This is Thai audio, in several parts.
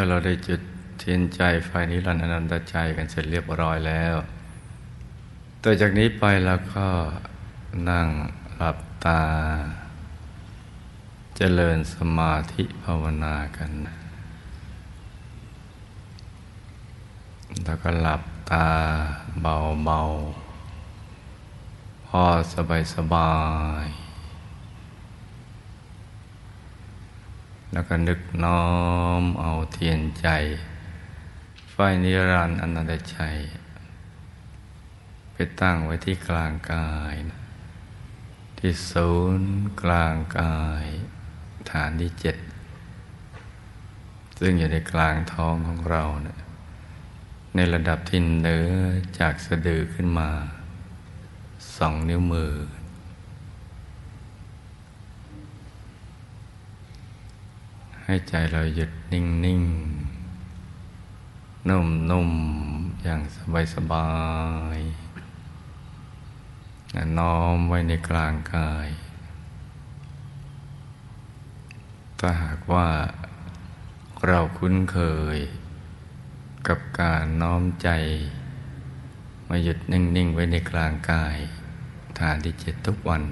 มื่อเราได้จุดเทียนใจไฟนิรันดร์อนันตใจกันเสร็จเรียบร้อยแล้วต่อจากนี้ไปเราก็นั่งหลับตา เจริญสมาธิภาวนากัน แล้วก็หลับตาเบาๆ พอสบายสบาย แล้วก็นึกน้อมเอาเทียนใจ ไฟนิรันดร์อนันตชัย ไปตั้งไว้ที่กลางกายนะที่ศูนย์กลางกาย ฐานที่เจ็ด ซึ่งอยู่ในกลางท้องของเรานะในระดับที่เหนือจากสะดือขึ้นมาสองนิ้วมือ ให้ใจเราหยุดนิ่งนิ่งนุ่มนุ่มอย่างสบายสบายน้อมไว้ในกลางกาย ถ้าหากว่าเราคุ้นเคย กับการน้อมใจ มาหยุดนิ่ง ๆ ไว้ในกลางกายฐานที่เจ็ดทุกวัน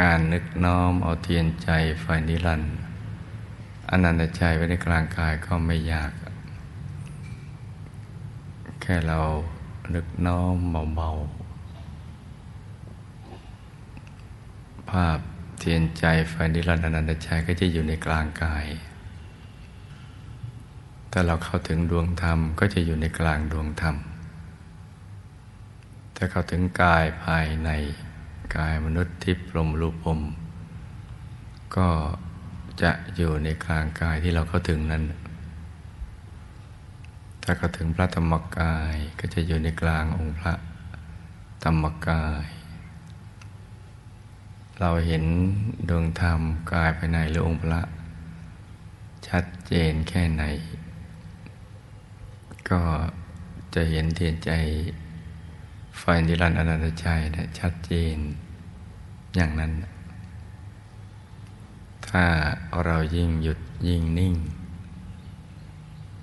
การนึกน้อมเอาเทียนใจไฟนิรันดร์ อนันตใจไว้ในกลางกายก็ไม่ยาก แค่เรานึกน้อมเบาๆ ภาพเทียนใจไฟนิรันดร์อนันตใจก็จะอยู่ในกลางกาย ถ้าเราเข้าถึงดวงธรรมก็จะอยู่ในกลางดวงธรรม ถ้าเข้าถึงกายภายในกายมนุษย์ทิพย์ลมรูปมก็ จะอยู่ในกลางกายที่เราเข้าถึงนั้น ถ้าเข้าถึงพระธรรมกายก็จะอยู่ในกลางองค์พระธรรมกาย เราเห็นดวงธรรมกายภายในหรือองค์พระ ชัดเจนแค่ไหน ก็จะเห็นเทียนใจไฟนิรันดร์อนันตใจนะชัดเจนอย่างนั้น ถ้าเรายิ่งหยุดยิ่งนิ่ง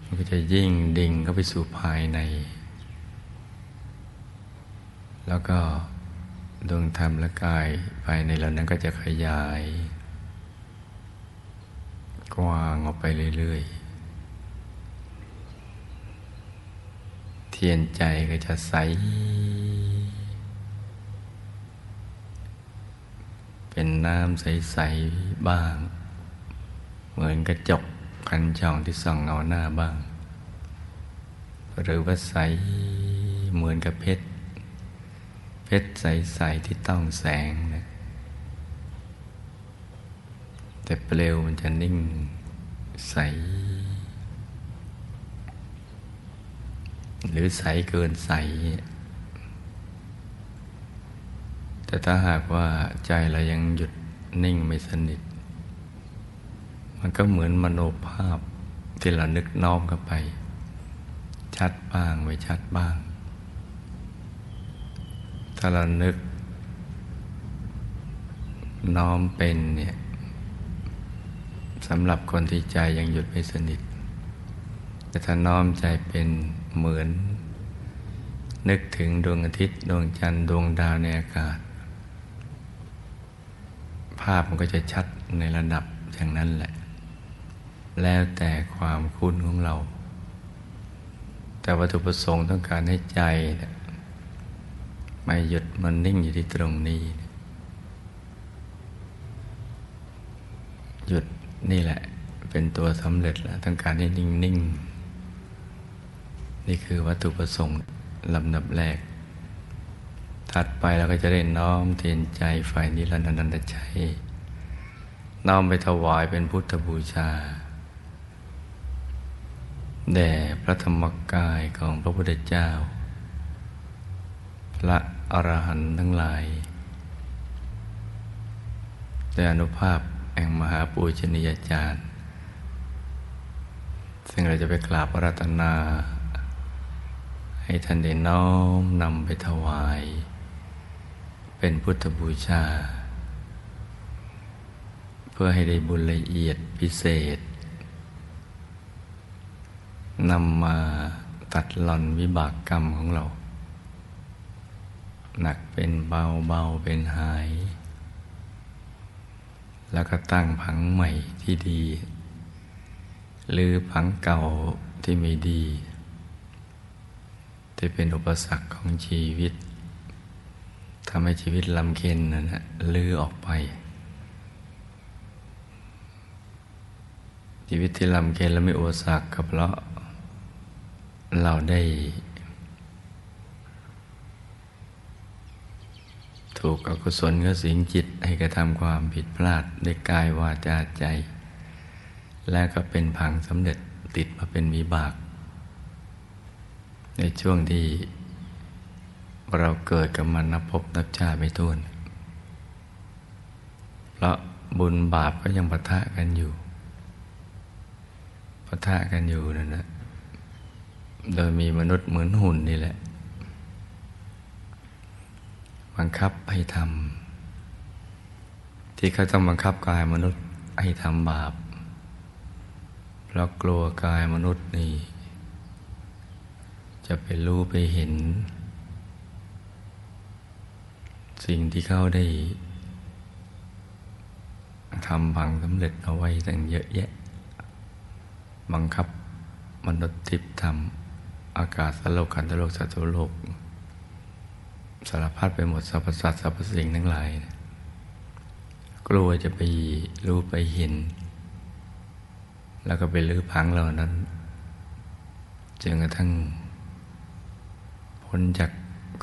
มันก็จะยิ่งดิ่งเข้าไปสู่ภายใน แล้วก็ดวงธรรมและกายภายในเรานั้นก็จะขยาย กว้างออกไปเรื่อยๆ เทียนใจก็จะใส เป็นน้ำใส ๆ บ้าง เหมือนกระจกคันช่องที่ส่องเงาหน้าบ้าง หรือว่าใสเหมือนกับเพชร เพชรใส ๆ ที่ต้องแสงนะแต่เปลวมันจะนิ่งใส หรือใสเกินใส แต่ถ้าหากว่าใจเรายังหยุดนิ่งไม่สนิท มันก็เหมือนมโนภาพที่เรานึกน้อมเข้าไป ชัดบ้างไม่ชัดบ้าง ถ้าเรานึก น้อมเป็นเนี่ยสำหรับคนที่ใจยังหยุดไม่สนิท แต่ถ้าน้อมใจเป็นเหมือน นึกถึงดวงอาทิตย์ ดวงจันทร์ดวงดาวในอากาศ ภาพมันก็จะชัดในระดับอย่างนั้นแหละ แล้วแต่ความคุ้นของเรา แต่วัตถุประสงค์ต้องการให้ใจไม่หยุดมันนิ่งอยู่ที่ตรงนี้ หยุดนี่แหละ เป็นตัวสำเร็จแล้วต้องการให้นิ่งๆนี่คือวัตถุประสงค์ลำดับแรก ถัดไปเราก็จะได้น้อมเทียนใจไฟนิรันดรนันตชัยน้อมไปถวายเป็นพุทธบูชา แด่พระธรรมกายของพระพุทธเจ้า พระอรหันต์ทั้งหลายแต่อนุภาพแห่งมหาปูชนียาจารย์ ซึ่งเราจะไปกราบระรัตนา ให้ท่านได้น้อมนำไปถวาย เป็นพุทธบูชา เพื่อให้ได้บุญละเอียดพิเศษนำมาตัดหล่อนวิบากกรรมของเรา หนักเป็นเบาเบาเป็นหาย แล้วก็ตั้งผังใหม่ที่ดี หรือผังเก่าที่ไม่ดี ที่เป็นอุปสรรคของชีวิต ทำให้ชีวิตลำเค็นนั่นะลือออกไป ชีวิตที่ลำเค็นและไม่อุปสรรคก็เพราะเราได้ ถูกอกุศลก็สิงจิตให้กระทำความผิดพลาดด้วยกายวาจาใจ และก็เป็นผังสำเร็จติดมาเป็นมีบาก ในช่วงที่ เราเกิดกับมันนับพบนับชาไม่ท้วน เพราะบุญบาปก็ยังปะทะกันอยู่ปะทะกันอยู่นั่นนะโดยมีมนุษย์เหมือนหุ่นนี่แหละ บังคับให้ทำที่เขาต้องบังคับกายมนุษย์ให้ทำบาปเพราะกลัวกายมนุษย์นี่ จะไปรู้ไปเห็น สิ่งที่เขาได้ทำพังสำเร็จเอาไว้ตั้งเยอะแยะ บังคับมนุษย์ทิพย์ทำอากาศสโลกขันธโลกสัตว์โลก สารพัดไปหมดสรรพสัตว์สรรพสิ่งทั้งหลาย กลัวจะไปรู้ไปเห็น แล้วก็ไปลื้อพังเหล่านั้นจนกระทั่งพ้นจาก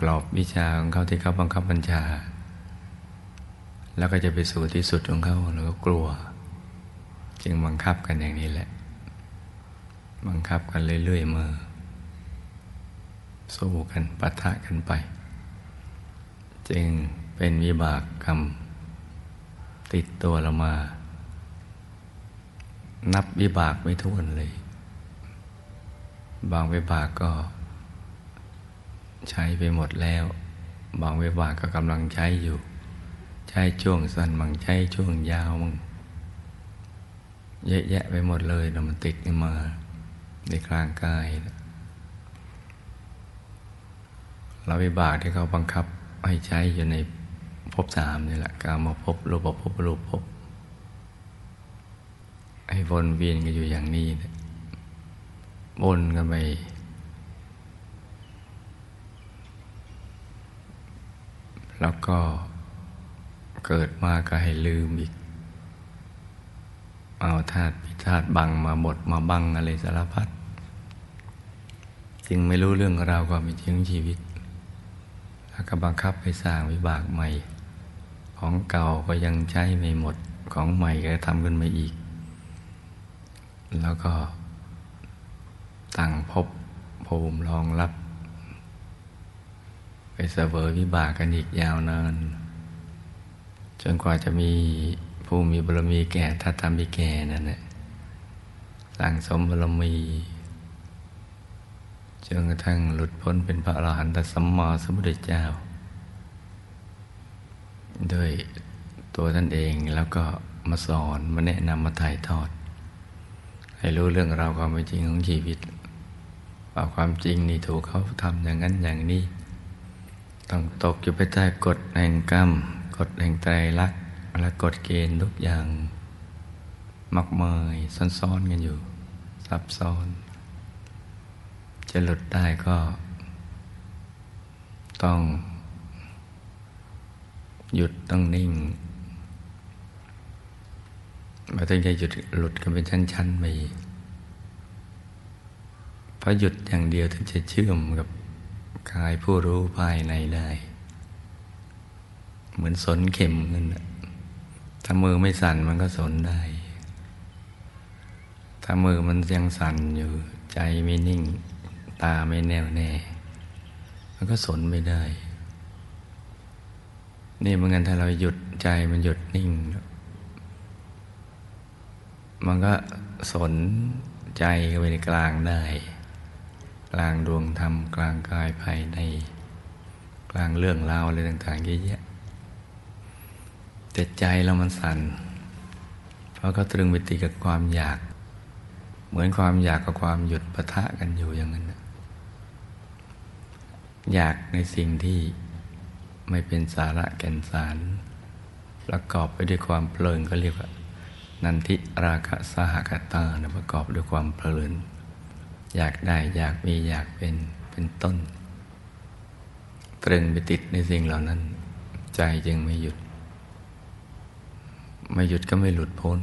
กรอบวิชาของเขาที่เขาบังคับบัญชา แล้วก็จะไปสู่ที่สุดของเขาแล้วก็กลัว จึงบังคับกันอย่างนี้แหละ บังคับกันเรื่อยๆมาสู้กันปะทะกันไป จึงเป็นวิบากกรรม ติดตัวเรามา นับวิบากไม่ท้วนเลย บางวิบากก็ ใช้ไปหมดแล้ว บางวิบากก็กำลังใช้อยู่ ใช้ช่วงสั้นบางใช้ช่วงยาวมั่งเยอะแยะไปหมดเลยนะมันติดมาในกลางกายเราวิบากที่เขาบังคับให้ใช้อยู่ในภพสามนี่แหละการมาพบรูปภพรูปภพให้วนเวียนกันอยู่อย่างนี้นะวนกันไป แล้วก็เกิดมาก็ให้ลืมอีก เอาธาตุพิธาตุบังมาบดมาบังอะไรสารพัดจึงไม่รู้เรื่องราวความเป็นจริงชีวิต แล้วก็บังคับให้สร้างวิบากใหม่ ของเก่าก็ยังใช้ไม่หมดของใหม่ก็ทำขึ้นมาอีก แล้วก็ตั้งพบภูมิรองรับ ไปเสวยวิบากกันอีกยาวนาน จนกว่าจะมีผู้มีบารมีแก่ถ้าทำมีแก่นั่นแหละสั่งสมบารมีจนกระทั่งหลุดพ้นเป็นพระอรหันตสัมมาสัมพุทธเจ้า ด้วยตัวท่านเองแล้วก็มาสอนมาแนะนำมาถ่ายทอด ให้รู้เรื่องราวความเป็นจริงของชีวิตว่าความจริงนี่ถูกเขาทำอย่างนั้นอย่างนี้ ต้องตกอยู่ไปใต้กฎแห่งกรรม กฎแห่งไตรลักษณ์และกฎเกณฑ์ทุกอย่างมากมายซ้อนๆกันอยู่ ซับซ้อน จะหลุดได้ก็ ต้อง หยุดต้องนิ่งมาถึงจะหยุดหลุดกันเป็นชั้นๆไปเพราะหยุดอย่างเดียวถึงจะเชื่อมกับ กายผู้รู้ภายในได้ เหมือนสนเข็มเงินถ้ามือไม่สั่นมันก็สนได้ ถ้ามือมันยังสั่นอยู่ ใจไม่นิ่ง ตาไม่แน่วแน่ มันก็สนไม่ได้ นี่เหมือนกันถ้าเราหยุดใจมันหยุดนิ่ง มันก็สนใจเข้าไปในกลางได้ ลางดวงธรรมกลางกายภายใน กลางเรื่องราวอะไรต่างๆเยอะแยะแต่ใจเรามันสั่น เพราะเขาตรึงไปติดกับความอยาก เหมือนความอยากกับความหยุดปะทะกันอยู่อย่างนั้นอยากในสิ่งที่ไม่เป็นสาระแก่นสาร ประกอบไปด้วยความเพลินก็เรียกว่า นันทิราคะสหกตานะประกอบด้วยความเพลิน อยากได้อยากมีอยากเป็นเป็นต้น ตรึงไปติดในสิ่งเหล่านั้น ใจจึงไม่หยุด ไม่หยุดก็ไม่หลุดพ้น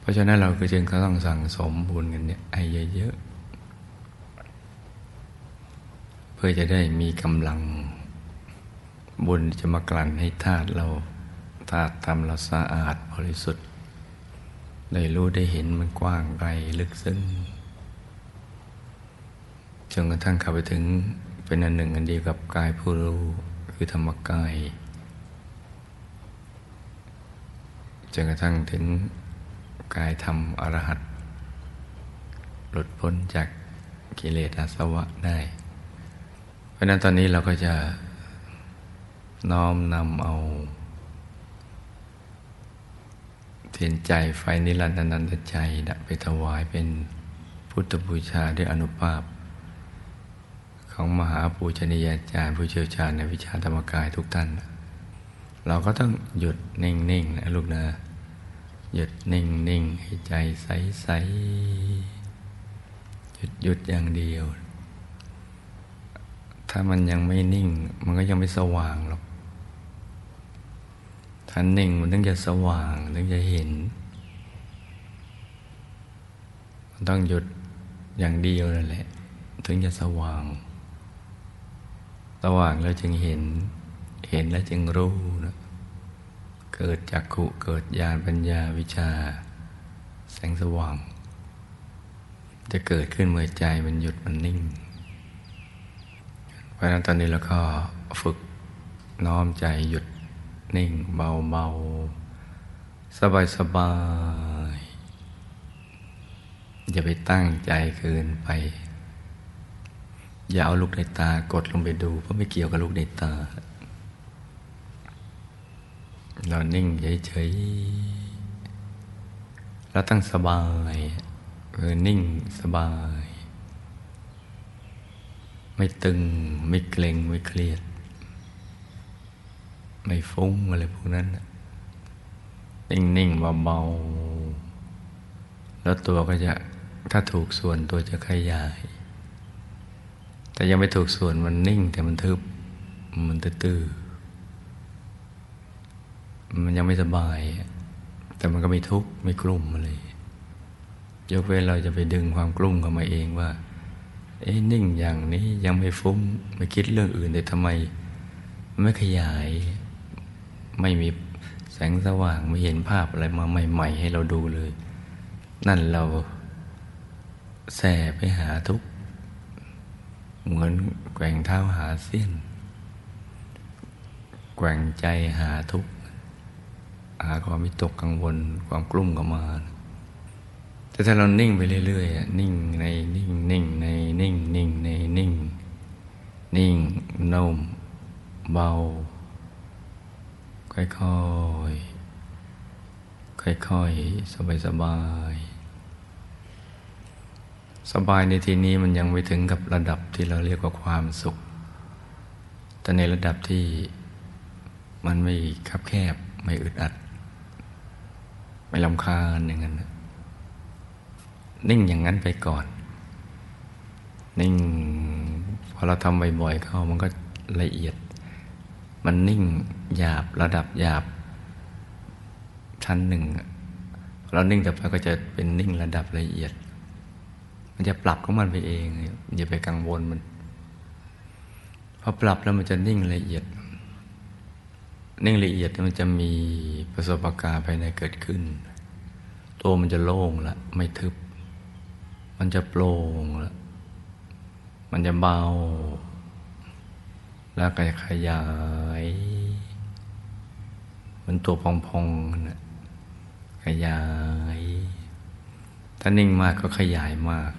เพราะฉะนั้นเราก็จึงต้องสั่งสมบุญกันเนี่ยให้เยอะๆเพื่อจะได้มีกำลังบุญจะมากลั่นให้ธาตุเราธาตุทำเราสะอาดบริสุทธิ์ ได้รู้ได้เห็นมันกว้างไกลลึกซึ้งจนกระทั่งเข้าไปถึงเป็นอันหนึ่งอันเดียวกับกายผู้รู้คือธรรมกายจนกระทั่งถึงกายธรรมอรหัตหลุดพ้นจากกิเลสอาสวะได้ เพราะนั้นตอนนี้เราก็จะน้อมนำเอา เทียนใจไฟนิรันดรนันตใจไปถวายเป็นพุทธบูชาด้วยอนุภาพ ของมหาปูชนียาจารย์ผู้เชี่ยวชาญในวิชาธรรมกายทุกท่าน เราก็ต้องหยุดนิ่งๆนะลูกนะหยุดนิ่งๆให้ใจใสๆหยุดหยุดอย่างเดียว ถ้ามันยังไม่นิ่ง มันก็ยังไม่สว่างหรอก ถ้านิ่งมันต้องจะสว่างต้องจะเห็น มันต้องหยุดอย่างเดียวนั่นแหละ ถึงจะสว่าง สว่างแล้วจึงเห็น เห็นแล้วจึงรู้นะเกิดจากขุเกิดญาณปัญญาวิชา แสงสว่าง จะเกิดขึ้นเมื่อใจมันหยุดมันนิ่ง เพราะนั้นตอนนี้เราก็ฝึกน้อมใจหยุด นิ่งเบาเบาสบายสบายอย่าไปตั้งใจเกินไป อย่าเอาลูกในตากดลงไปดู เพราะไม่เกี่ยวกับลูกในตา เรานิ่งเฉยๆแล้วตั้งสบายเออนิ่งสบาย ไม่ตึงไม่เกร็งไม่เครียด ไม่ฟุ้งอะไรพวกนั้นนิ่งๆเบาๆแล้วตัวก็จะถ้าถูกส่วนตัวจะขยาย แต่ยังไม่ถูกส่วนมันนิ่งแต่มันทึบ มันตื้อมันยังไม่สบาย แต่มันก็ไม่ทุกข์ไม่กลุ่มอะไรยกเว้นเราจะไปดึงความกลุ่มเข้ามาเองว่า เอ๊ะนิ่งอย่างนี้ยังไม่ฟุ้งไม่คิดเรื่องอื่นแต่ทำไมไม่ขยาย ไม่มีแสงสว่างไม่เห็นภาพอะไรมาใหม่ ๆ ให้เราดูเลย นั่นเราแส่ไปหาทุกเหมือนแกว่งเท้าหาเสี้ยน แกว่งใจหาทุกหาความมิตกกังวลความกลุ้มก็มา แต่ถ้าเรานิ่งไปเรื่อยๆนิ่งในนิ่งนิ่งในนิ่งนิ่งในนิ่ง นิ่งนุ่มเบา ค่อยๆ ค่อยๆ สบายๆสบายในที่นี้มันยังไม่ถึงกับระดับที่เราเรียกว่าความสุข แต่ในระดับที่มันไม่คับแคบ ไม่อึดอัด ไม่ลำคาญอย่างนั้น นิ่งอย่างนั้นไปก่อน นิ่ง พอเราทำบ่อยๆเข้ามันก็ละเอียด มันนิ่งหยาบระดับหยาบชั้นหนึ่งเรานิ่งแต่ไปก็จะเป็นนิ่งระดับละเอียด มันจะปรับของมันไปเองอย่าไปกังวลมันพอปรับแล้วมันจะนิ่งละเอียด นิ่งละเอียดมันจะมีประสบการณ์ภายในเกิดขึ้น ตัวมันจะโล่งละไม่ทึบ มันจะโปร่งละมันจะเบา แล้วก็ขยาย มันตัวพองๆนะขยาย ถ้านิ่งมากก็ขยายมาก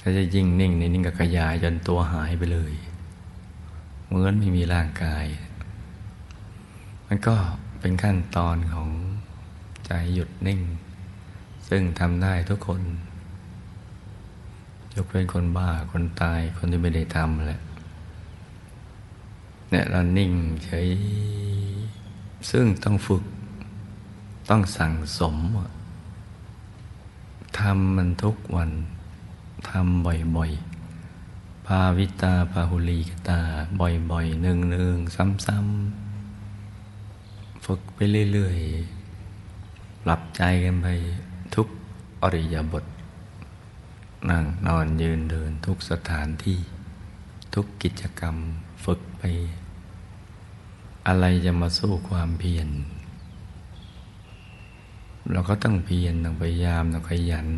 ถ้าจะยิ่งนิ่งในนิ่งก็ขยายจนตัวหายไปเลย เหมือนไม่มีร่างกาย มันก็เป็นขั้นตอนของใจหยุดนิ่ง ซึ่งทำได้ทุกคน กเป็นคนบ้าคนตายคนที่ไม่ได้ทำแหละเนี่ยเรานิ่งเฉยซึ่งต้องฝึก ต้องสั่งสมทำมันทุกวันทำบ่อยๆภาวิตาภาหุลีกตา บ่อยๆหนึ่งๆ ซ้ำๆ ฝึกไปเรื่อยๆ ปรับใจกันไปทุกอริยบท นั่งนอนยืนเดินทุกสถานที่ ทุกกิจกรรมฝึกไป อะไรจะมาสู้ความเพียรเราก็ต้องเพียรต้องพยายามต้องขยัน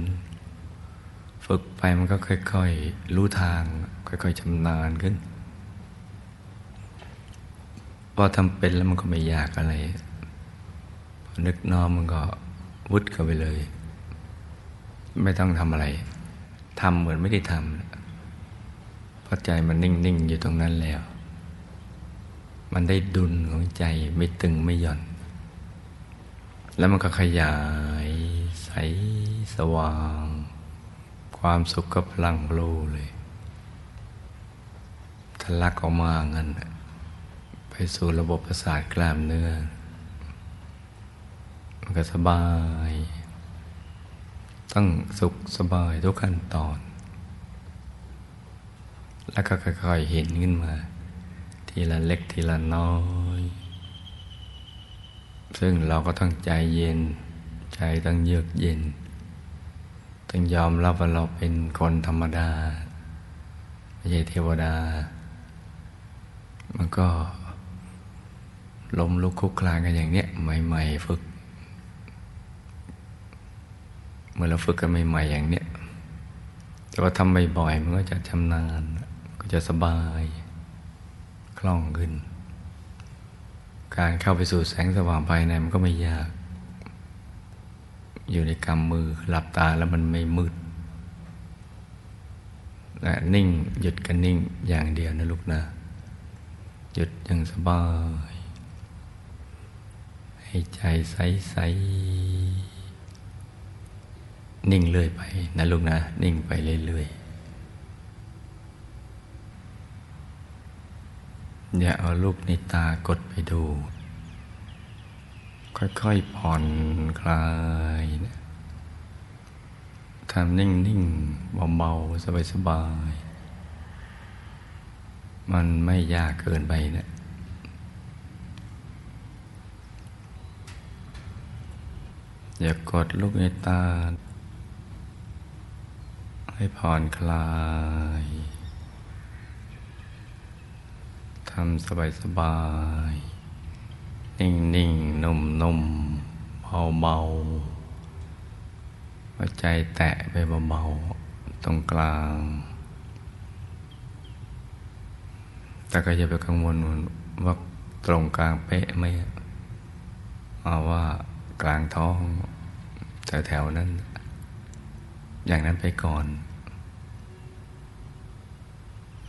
ฝึกไปมันก็ค่อยๆรู้ทาง ค่อยๆชำนาญขึ้นพอทำเป็นแล้วมันก็ไม่ยากอะไรพอนึกน้อมมันก็วุดเข้าไปเลย ไม่ต้องทำอะไร ทำเหมือนไม่ได้ทำเพราะใจมันนิ่ง ๆ อยู่ตรงนั้นแล้ว มันได้ดุลของใจไม่ตึงไม่หย่อน แล้วมันก็ขยายใสสว่าง ความสุขกับพลังโลเลยทะลักออกมางั้นไปสู่ระบบประสาทกล้ามเนื้อ มันก็สบาย ต้องสุขสบายทุกขั้นตอน แล้วก็ค่อยๆเห็นขึ้นมา ทีละเล็กทีละน้อย ซึ่งเราก็ต้องใจเย็น ใจต้องเยือกเย็น ต้องยอมรับว่าเราเป็นคนธรรมดา ไม่ใช่เทวดา มันก็ล้มลุกคุกคลานกันอย่างเนี้ยใหม่ ๆ ฝึก เมื่อเราฝึกกันใหม่ๆอย่างเนี้ยแต่ว่าทำบ่อยๆมันก็จะชำนาญก็จะสบายคล่องขึ้น การเข้าไปสู่แสงสว่างภายในมันก็ไม่ยาก อยู่ในกำมือหลับตาแล้วมันไม่มืดนิ่งหยุดกันนิ่งอย่างเดียวนะลูกนะหยุดอย่างสบาย ให้ใจใสใส นิ่งเรื่อยไปนะลูกนะ นิ่งไปเรื่อยๆ อย่าเอาลูกในตากดไปดู ค่อยๆผ่อนคลายนะทำนิ่งๆเบาๆ สบายๆ มันไม่ยากเกินไปนะอย่ากดลูกในตา ให้ผ่อนคลายทำสบายๆนิ่งนิ่งนุ่มนุ่มเบาเบาหัวใจแตะไปเบาๆตรงกลาง แต่ก็อย่าไปกังวลว่าตรงกลางเป๊ะไหมเอาว่ากลางท้องแถวๆนั้น อย่างนั้นไปก่อน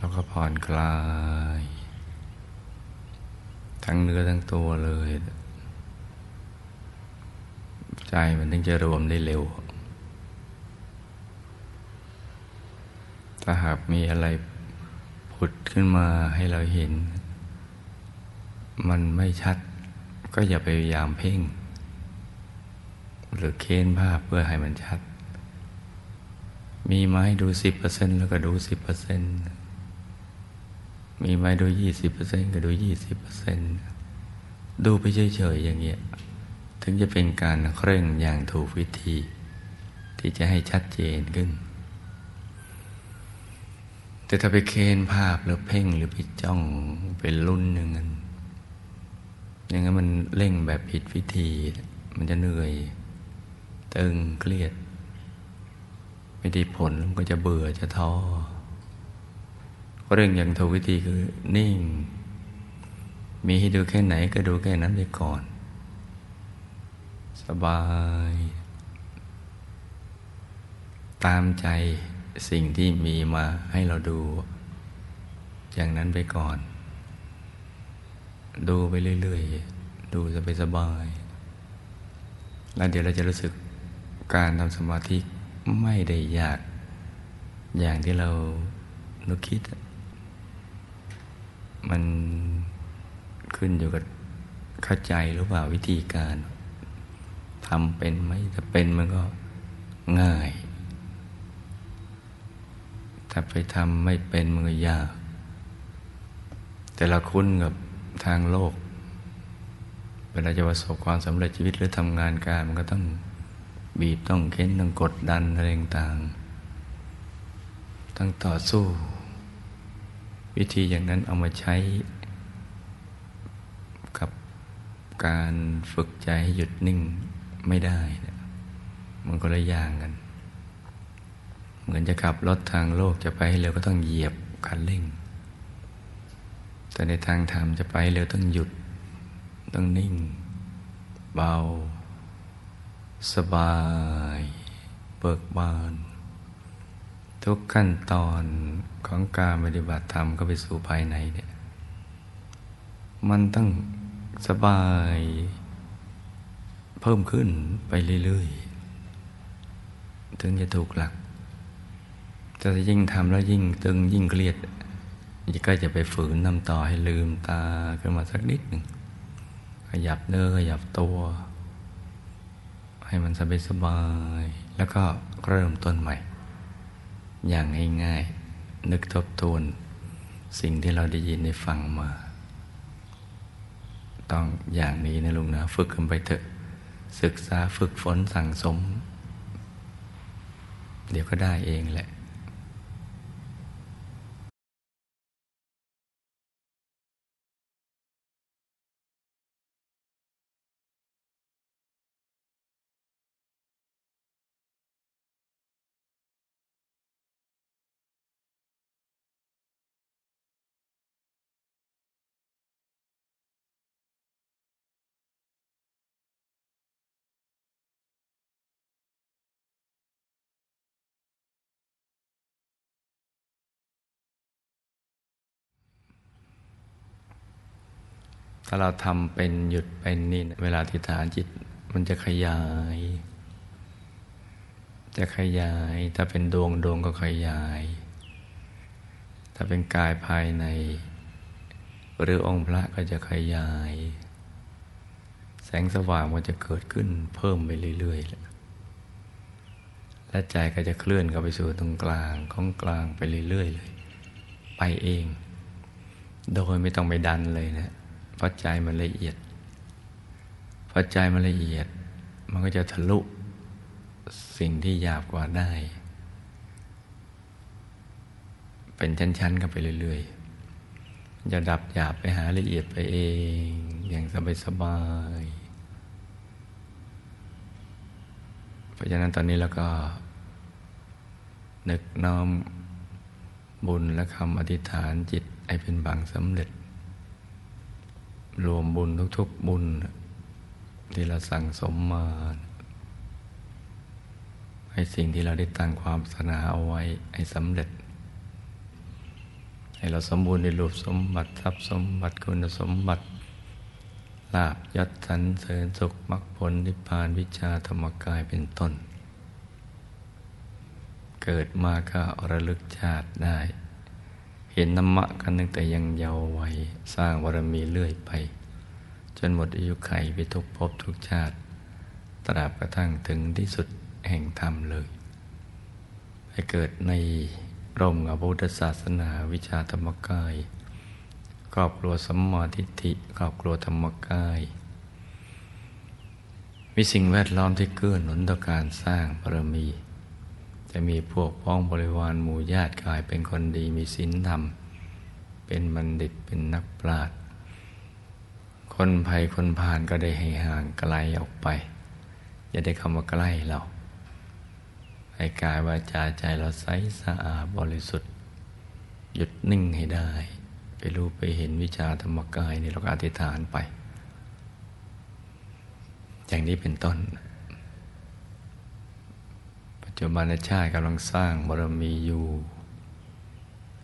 แล้วก็ผ่อนคลาย ทั้งเนื้อทั้งตัวเลย ใจมันถึงจะรวมได้เร็ว ถ้าหากมีอะไรผุดขึ้นมาให้เราเห็น มันไม่ชัด ก็อย่าไปพยายามเพ่ง หรือเค้นภาพเพื่อให้มันชัดมีไม้ดูสิบเปอร์เซ็นต์แล้วก็ดูสิบเปอร์เซ็นต์ มีไหมดูยี่สิบเปอร์เซ็นต์ก็ดูยี่สิบเปอร์เซ็นต์ดูไปเฉยๆอย่างเงี้ย ถึงจะเป็นการเคร่งอย่างถูกวิธี ที่จะให้ชัดเจนขึ้น แต่ถ้าไปเค้นภาพหรือเพ่งหรือไปจ้องเป็นรุ่นหนึ่งนั้นอย่างนั้นมันเร่งแบบผิดวิธี มันจะเหนื่อย ตึงเครียด ไม่ได้ผลมันก็จะเบื่อจะท้อ เรื่องอย่างถูกวิธีคือนิ่ง มีให้ดูแค่ไหนก็ดูแค่นั้นไปก่อน สบาย ตามใจสิ่งที่มีมาให้เราดู อย่างนั้นไปก่อน ดูไปเรื่อยๆ ดูสบายสบายแล้วเดี๋ยวเราจะรู้สึกการทำสมาธิไม่ได้ยาก อย่างที่เรานึกคิด มันขึ้นอยู่กับเข้าใจหรือเปล่าวิธีการทำเป็นไหมถ้าเป็นมันก็ง่าย ถ้าไปทำไม่เป็นมันก็ยาก แต่เราคุ้นกับทางโลก เวลาจะประสบความสำเร็จชีวิตหรือทำงานการมันก็ต้องบีบต้องเค้นต้องกดดันอะไรต่าง ต้องต่อสู้ วิธีอย่างนั้นเอามาใช้ กับการฝึกใจให้หยุดนิ่งไม่ได้มันก็เลยย่างกัน เหมือนจะขับรถทางโลกจะไปให้เร็วก็ต้องเหยียบคันเร่ง แต่ในทางธรรมจะไปเร็วต้องหยุด ต้องนิ่ง เบา สบาย เบิกบาน ทุกขั้นตอนของการปฏิบัติธรรมก็ไปสู่ภายในเนี่ยมันต้องสบายเพิ่มขึ้นไปเรื่อยๆ ถึงจะถูกหลักแต่ยิ่งทำแล้วยิ่งตึงยิ่งเครียดก็จะไปฝืนนำต่อให้ลืมตาขึ้นมาสักนิดหนึ่งขยับเนื้อขยับตัว ให้มันสบายสบาย แล้วก็เริ่มต้นใหม่ อย่างง่ายๆ นึกทบทวน สิ่งที่เราได้ยินได้ฟังมา ต้องอย่างนี้นะลุงนะ ฝึกกันไปเถอะ ศึกษาฝึกฝนสั่งสม เดี๋ยวก็ได้เองแหละาเราทำเป็นหยุดเป็นนี่เวลาทิฏฐานจิตมันจะขยาย จะขยาย ถ้าเป็นดวงดวงก็ขยาย ถ้าเป็นกายภายใน หรือองค์พระก็จะขยาย แสงสว่างมันจะเกิดขึ้นเพิ่มไปเรื่อยๆและใจก็จะเคลื่อนเข้าไปสู่ตรงกลางของกลางไปเรื่อยๆเลย ไปเอง โดยไม่ต้องไปดันเลยนะ เพราะใจมันละเอียดพอใจมันละเอียด มันก็จะทะลุสิ่งที่หยาบกว่าได้ เป็นชั้นๆกันไปเรื่อยๆจะดับหยาบไปหาละเอียดไปเอง อย่างสบายๆเพราะฉะนั้นตอนนี้เราก็ นึกน้อมบุญและคำอธิษฐานจิตให้เป็นบางสำเร็จ รวมบุญทุกๆบุญที่เราสั่งสมมา ให้สิ่งที่เราได้ตั้งความสนาเอาไว้ให้สำเร็จ ให้เราสมบูรณ์ในรูปสมบัติทรัพย์สมบัติคุณสมบัติลาบยัดสันเสริญสุขมรรคผลนิพพานวิชาธรรมกายเป็นต้น เกิดมาก็ระลึกชาติได้ เห็นธรรมะกันตั้งแต่ยังเยาว์วัยสร้างบารมีเรื่อยไป จนหมดอายุไขไปทุกภพทุกชาติ ตราบกระทั่งถึงที่สุดแห่งธรรมเลยไปเกิดในร่มกับพุทธศาสนาวิชาธรรมกาย ครอบครัวสัมมาทิฏฐิครอบครัวธรรมกาย มีสิ่งแวดล้อมที่เกื้อหนุนต่อการสร้างบารมี จะมีพวกพ้องบริวารหมู่ญาติกลายเป็นคนดีมีศีลธรรม เป็นบัณฑิตเป็นนักปราชญ์คนภัยคนผ่านก็ได้ให้ห่างไกลออกไปอย่าได้เข้ามาใกล้เรา ให้กายวาจาใจเราใสสะอาดบริสุทธิ์ หยุดนิ่งให้ได้ ไปรู้ไปเห็นวิชาธรรมกายในเราก็อธิษฐานไป อย่างนี้เป็นต้น จุบันชาติกำลังสร้างบารมีอยู่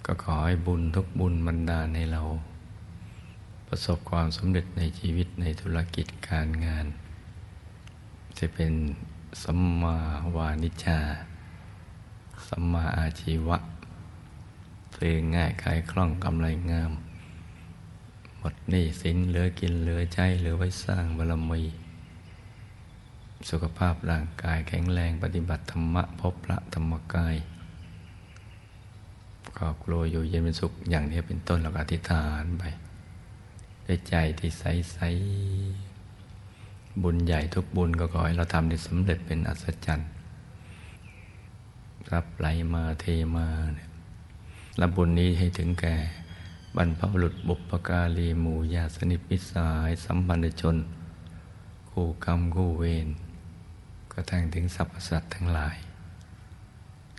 ก็ขอให้บุญทุกบุญบรรดาในเรา ประสบความสำเร็จในชีวิตในธุรกิจการงาน จะเป็นสัมมาวานิชา สัมมาอาชีวะซื้อง่ายขายคล่องกำไรงามหมดหนี้สินเหลือกินเหลือใช้เหลือไว้สร้างบารมี สุขภาพร่างกายแข็งแรงปฏิบัติธรรมะพบพระธรรมกายครอบครัวอยู่เย็นเป็นสุขอย่างนี้เป็นต้นเราก็อธิษฐานไปด้วยใจที่ใสๆบุญใหญ่ทุกบุญก็ขอให้เราทำได้สำเร็จเป็นอัศจรรย์รับไหลมาเทมาเนี่ยรับบุญนี้ให้ถึงแก่บรรพบุรุษบุปการีหมู่ญาติสนิทมิตรสายสัมพันธชน คู่กรรมคู่เวร ก็ทั้งถึงสรรพสัตว์ทั้งหลาย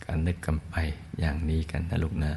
การนึกกันไปอย่างนี้กันนะลูกนะ